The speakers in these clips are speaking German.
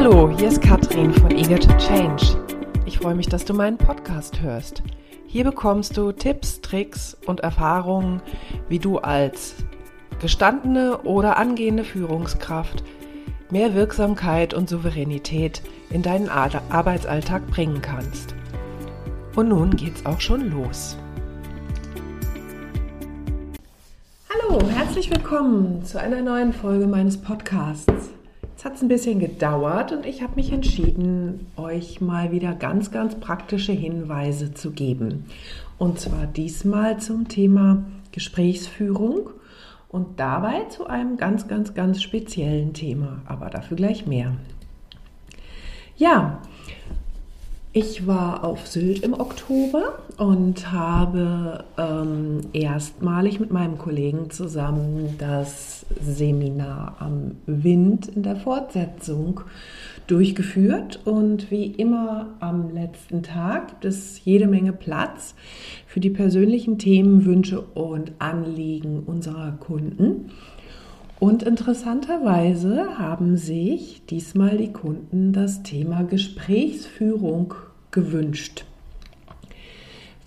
Hallo, hier ist Katrin von Eager to Change. Ich freue mich, dass du meinen Podcast hörst. Hier bekommst du Tipps, Tricks und Erfahrungen, wie du als gestandene oder angehende Führungskraft mehr Wirksamkeit und Souveränität in deinen Arbeitsalltag bringen kannst. Und nun geht's auch schon los. Hallo, herzlich willkommen zu einer neuen Folge meines Podcasts. Es hat ein bisschen gedauert und ich habe mich entschieden, euch mal wieder ganz, ganz praktische Hinweise zu geben. Und zwar diesmal zum Thema Gesprächsführung und dabei zu einem ganz, ganz, ganz speziellen Thema, aber dafür gleich mehr. Ja, ich war auf Sylt im Oktober und habe ähm, erstmalig mit meinem Kollegen zusammen das Seminar am Wind in der Fortsetzung durchgeführt. Und wie immer am letzten Tag gibt es jede Menge Platz für die persönlichen Themen, Wünsche und Anliegen unserer Kunden. Und interessanterweise haben sich diesmal die Kunden das Thema Gesprächsführung gewünscht.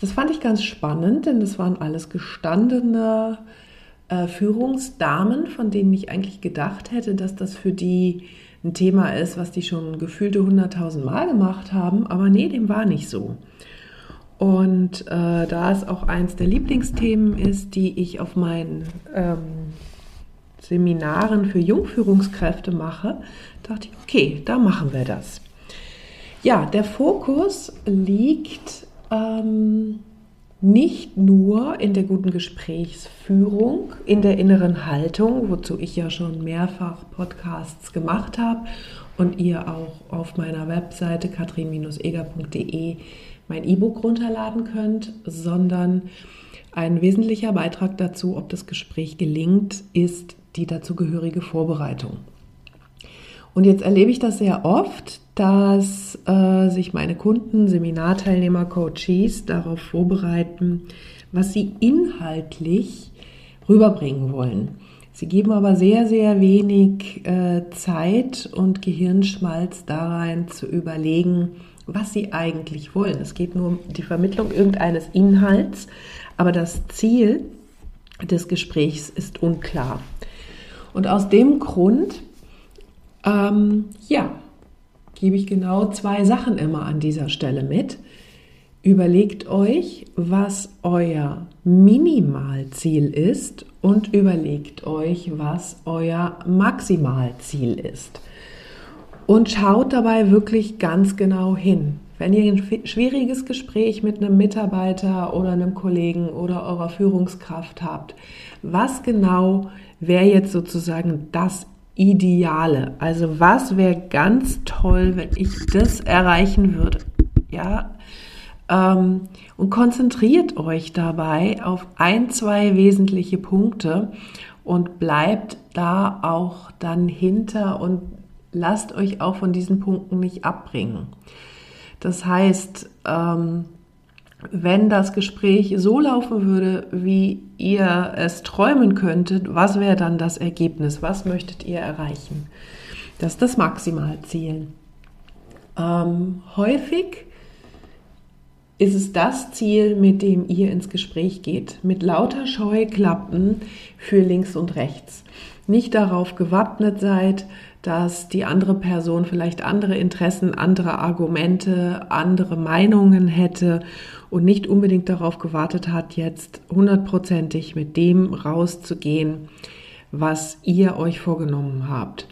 Das fand ich ganz spannend, denn das waren alles gestandene äh, Führungsdamen, von denen ich eigentlich gedacht hätte, dass das für die ein Thema ist, was die schon gefühlte 100.000 Mal gemacht haben. Aber nee, dem war nicht so. Und äh, da es auch eins der Lieblingsthemen ist, die ich auf meinen ähm, Seminaren für Jungführungskräfte mache, dachte ich, okay, da machen wir das. Ja, der Fokus liegt ähm, nicht nur in der guten Gesprächsführung, in der inneren Haltung, wozu ich ja schon mehrfach Podcasts gemacht habe und ihr auch auf meiner Webseite katrin-eger.de mein E-Book runterladen könnt, sondern ein wesentlicher Beitrag dazu, ob das Gespräch gelingt, ist die dazugehörige Vorbereitung. Und jetzt erlebe ich das sehr oft, dass äh, sich meine Kunden, Seminarteilnehmer, Coaches darauf vorbereiten, was sie inhaltlich rüberbringen wollen. Sie geben aber sehr, sehr wenig äh, Zeit und Gehirnschmalz da rein zu überlegen, was sie eigentlich wollen. Es geht nur um die Vermittlung irgendeines Inhalts, aber das Ziel des Gesprächs ist unklar. Und aus dem Grund ähm, ja, gebe ich genau zwei Sachen immer an dieser Stelle mit. Überlegt euch, was euer Minimalziel ist und überlegt euch, was euer Maximalziel ist. Und schaut dabei wirklich ganz genau hin. Wenn ihr ein schwieriges Gespräch mit einem Mitarbeiter oder einem Kollegen oder eurer Führungskraft habt, was genau wäre jetzt sozusagen das Ideale. Also was wäre ganz toll, wenn ich das erreichen würde? Ja, ähm, und konzentriert euch dabei auf ein, zwei wesentliche Punkte und bleibt da auch dann hinter und lasst euch auch von diesen Punkten nicht abbringen. Das heißt, ähm, wenn das Gespräch so laufen würde, wie ihr es träumen könntet, was wäre dann das Ergebnis? Was möchtet ihr erreichen? Das ist das Maximalziel. Ähm, häufig ist es das Ziel, mit dem ihr ins Gespräch geht, mit lauter Scheuklappen für links und rechts. Nicht darauf gewappnet seid, dass die andere Person vielleicht andere Interessen, andere Argumente, andere Meinungen hätte und nicht unbedingt darauf gewartet hat, jetzt hundertprozentig mit dem rauszugehen, was ihr euch vorgenommen habt.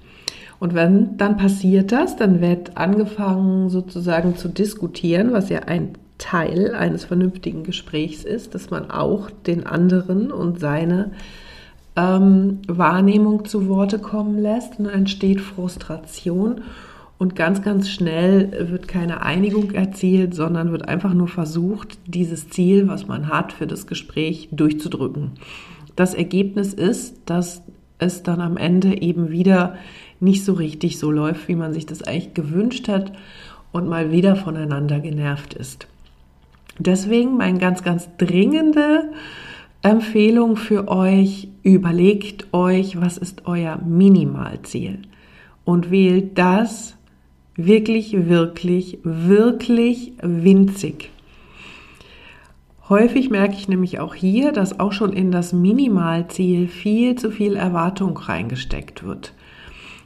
Und wenn dann passiert das, dann wird angefangen sozusagen zu diskutieren, was ja ein Teil eines vernünftigen Gesprächs ist, dass man auch den anderen und seine ähm, Wahrnehmung zu Worte kommen lässt und dann entsteht Frustration und ganz, ganz schnell wird keine Einigung erzielt, sondern wird einfach nur versucht, dieses Ziel, was man hat, für das Gespräch durchzudrücken. Das Ergebnis ist, dass es dann am Ende eben wieder nicht so richtig so läuft, wie man sich das eigentlich gewünscht hat und mal wieder voneinander genervt ist. Deswegen mein ganz, ganz dringende Empfehlung für euch, überlegt euch, was ist euer Minimalziel und wählt das Wirklich, wirklich, wirklich winzig. Häufig merke ich nämlich auch hier, dass auch schon in das Minimalziel viel zu viel Erwartung reingesteckt wird.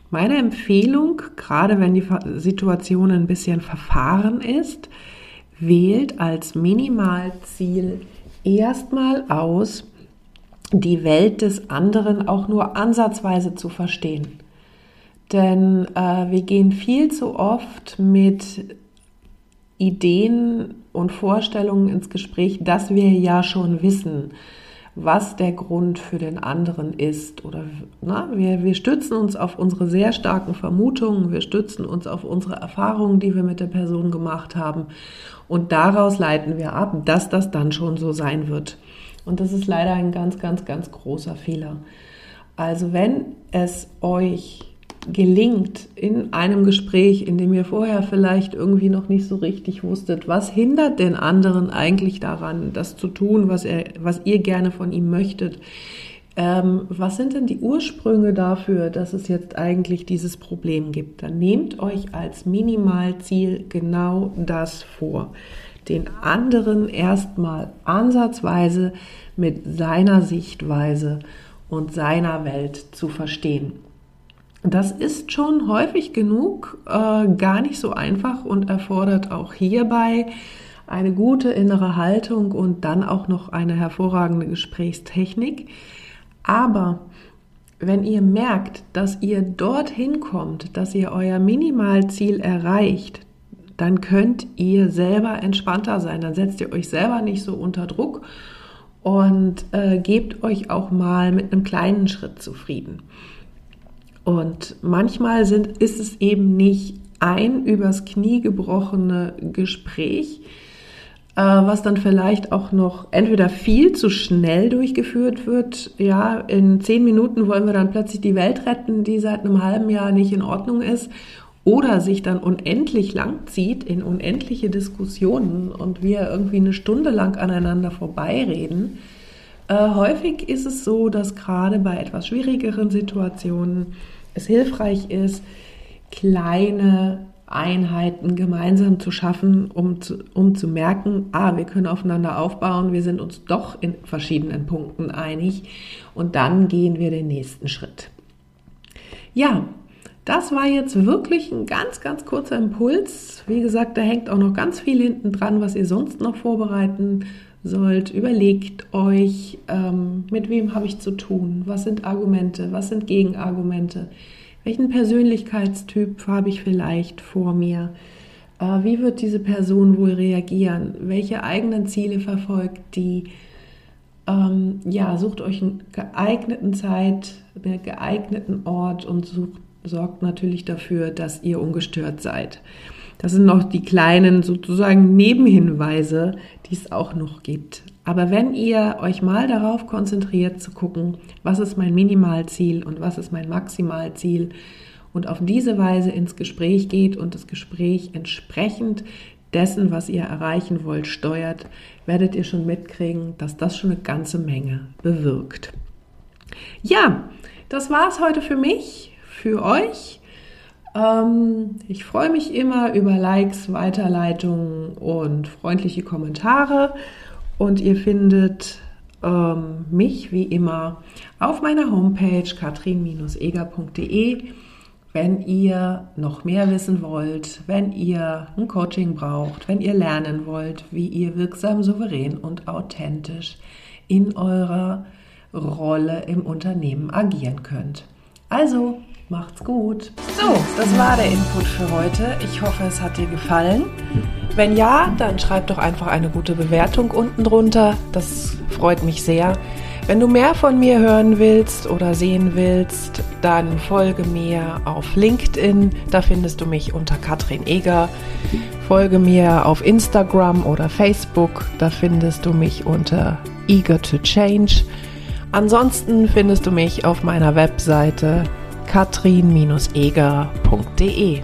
Meine Empfehlung, gerade wenn die Situation ein bisschen verfahren ist, wählt als Minimalziel erstmal aus, die Welt des anderen auch nur ansatzweise zu verstehen. Denn äh, wir gehen viel zu oft mit Ideen und Vorstellungen ins Gespräch, dass wir ja schon wissen, was der Grund für den anderen ist. Oder na, wir, wir stützen uns auf unsere sehr starken Vermutungen, wir stützen uns auf unsere Erfahrungen, die wir mit der Person gemacht haben. Und daraus leiten wir ab, dass das dann schon so sein wird. Und das ist leider ein ganz, ganz, ganz großer Fehler. Also wenn es euch gelingt in einem Gespräch, in dem ihr vorher vielleicht irgendwie noch nicht so richtig wusstet, was hindert den anderen eigentlich daran, das zu tun, was, er, was ihr gerne von ihm möchtet. Ähm, was sind denn die Ursprünge dafür, dass es jetzt eigentlich dieses Problem gibt? Dann nehmt euch als Minimalziel genau das vor. Den anderen erstmal ansatzweise mit seiner Sichtweise und seiner Welt zu verstehen. Das ist schon häufig genug äh, gar nicht so einfach und erfordert auch hierbei eine gute innere Haltung und dann auch noch eine hervorragende Gesprächstechnik. Aber wenn ihr merkt, dass ihr dorthin kommt, dass ihr euer Minimalziel erreicht, dann könnt ihr selber entspannter sein. Dann setzt ihr euch selber nicht so unter Druck und äh, gebt euch auch mal mit einem kleinen Schritt zufrieden. Und manchmal sind, ist es eben nicht ein übers Knie gebrochene Gespräch, äh, was dann vielleicht auch noch entweder viel zu schnell durchgeführt wird. Ja, in zehn Minuten wollen wir dann plötzlich die Welt retten, die seit einem halben Jahr nicht in Ordnung ist. Oder sich dann unendlich lang zieht in unendliche Diskussionen und wir irgendwie eine Stunde lang aneinander vorbeireden. Äh, häufig ist es so, dass gerade bei etwas schwierigeren Situationen es hilfreich ist, kleine Einheiten gemeinsam zu schaffen, um zu, um zu merken, ah, wir können aufeinander aufbauen, wir sind uns doch in verschiedenen Punkten einig und dann gehen wir den nächsten Schritt. Ja, das war jetzt wirklich ein ganz, ganz kurzer Impuls. Wie gesagt, da hängt auch noch ganz viel hinten dran, was ihr sonst noch vorbereiten sollt. Überlegt euch, ähm, mit wem habe ich zu tun? Was sind Argumente? Was sind Gegenargumente? Welchen Persönlichkeitstyp habe ich vielleicht vor mir? Äh, wie wird diese Person wohl reagieren? Welche eigenen Ziele verfolgt die? Ähm, ja, sucht euch einen geeigneten Zeit, einen geeigneten Ort und sucht, sorgt natürlich dafür, dass ihr ungestört seid. Das sind noch die kleinen sozusagen Nebenhinweise, die es auch noch gibt. Aber wenn ihr euch mal darauf konzentriert zu gucken, was ist mein Minimalziel und was ist mein Maximalziel und auf diese Weise ins Gespräch geht und das Gespräch entsprechend dessen, was ihr erreichen wollt, steuert, werdet ihr schon mitkriegen, dass das schon eine ganze Menge bewirkt. Ja, das war es heute für mich, für euch. Ähm, ich freue mich immer über Likes, Weiterleitungen und freundliche Kommentare. Und ihr findet ähm, mich wie immer auf meiner Homepage katrin-eger.de. Wenn ihr noch mehr wissen wollt, wenn ihr ein Coaching braucht, wenn ihr lernen wollt, wie ihr wirksam, souverän und authentisch in eurer Rolle im Unternehmen agieren könnt. Also, Macht's gut. So, das war der Input für heute. Ich hoffe, es hat dir gefallen. Wenn ja, dann schreib doch einfach eine gute Bewertung unten drunter. Das freut mich sehr. Wenn du mehr von mir hören willst oder sehen willst, dann folge mir auf LinkedIn. Da findest du mich unter Katrin Eger. Folge mir auf Instagram oder Facebook. Da findest du mich unter Eager to Change. Ansonsten findest du mich auf meiner Webseite katrin-eger.de.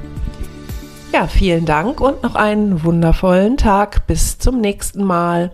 Ja, vielen Dank und noch einen wundervollen Tag. Bis zum nächsten Mal.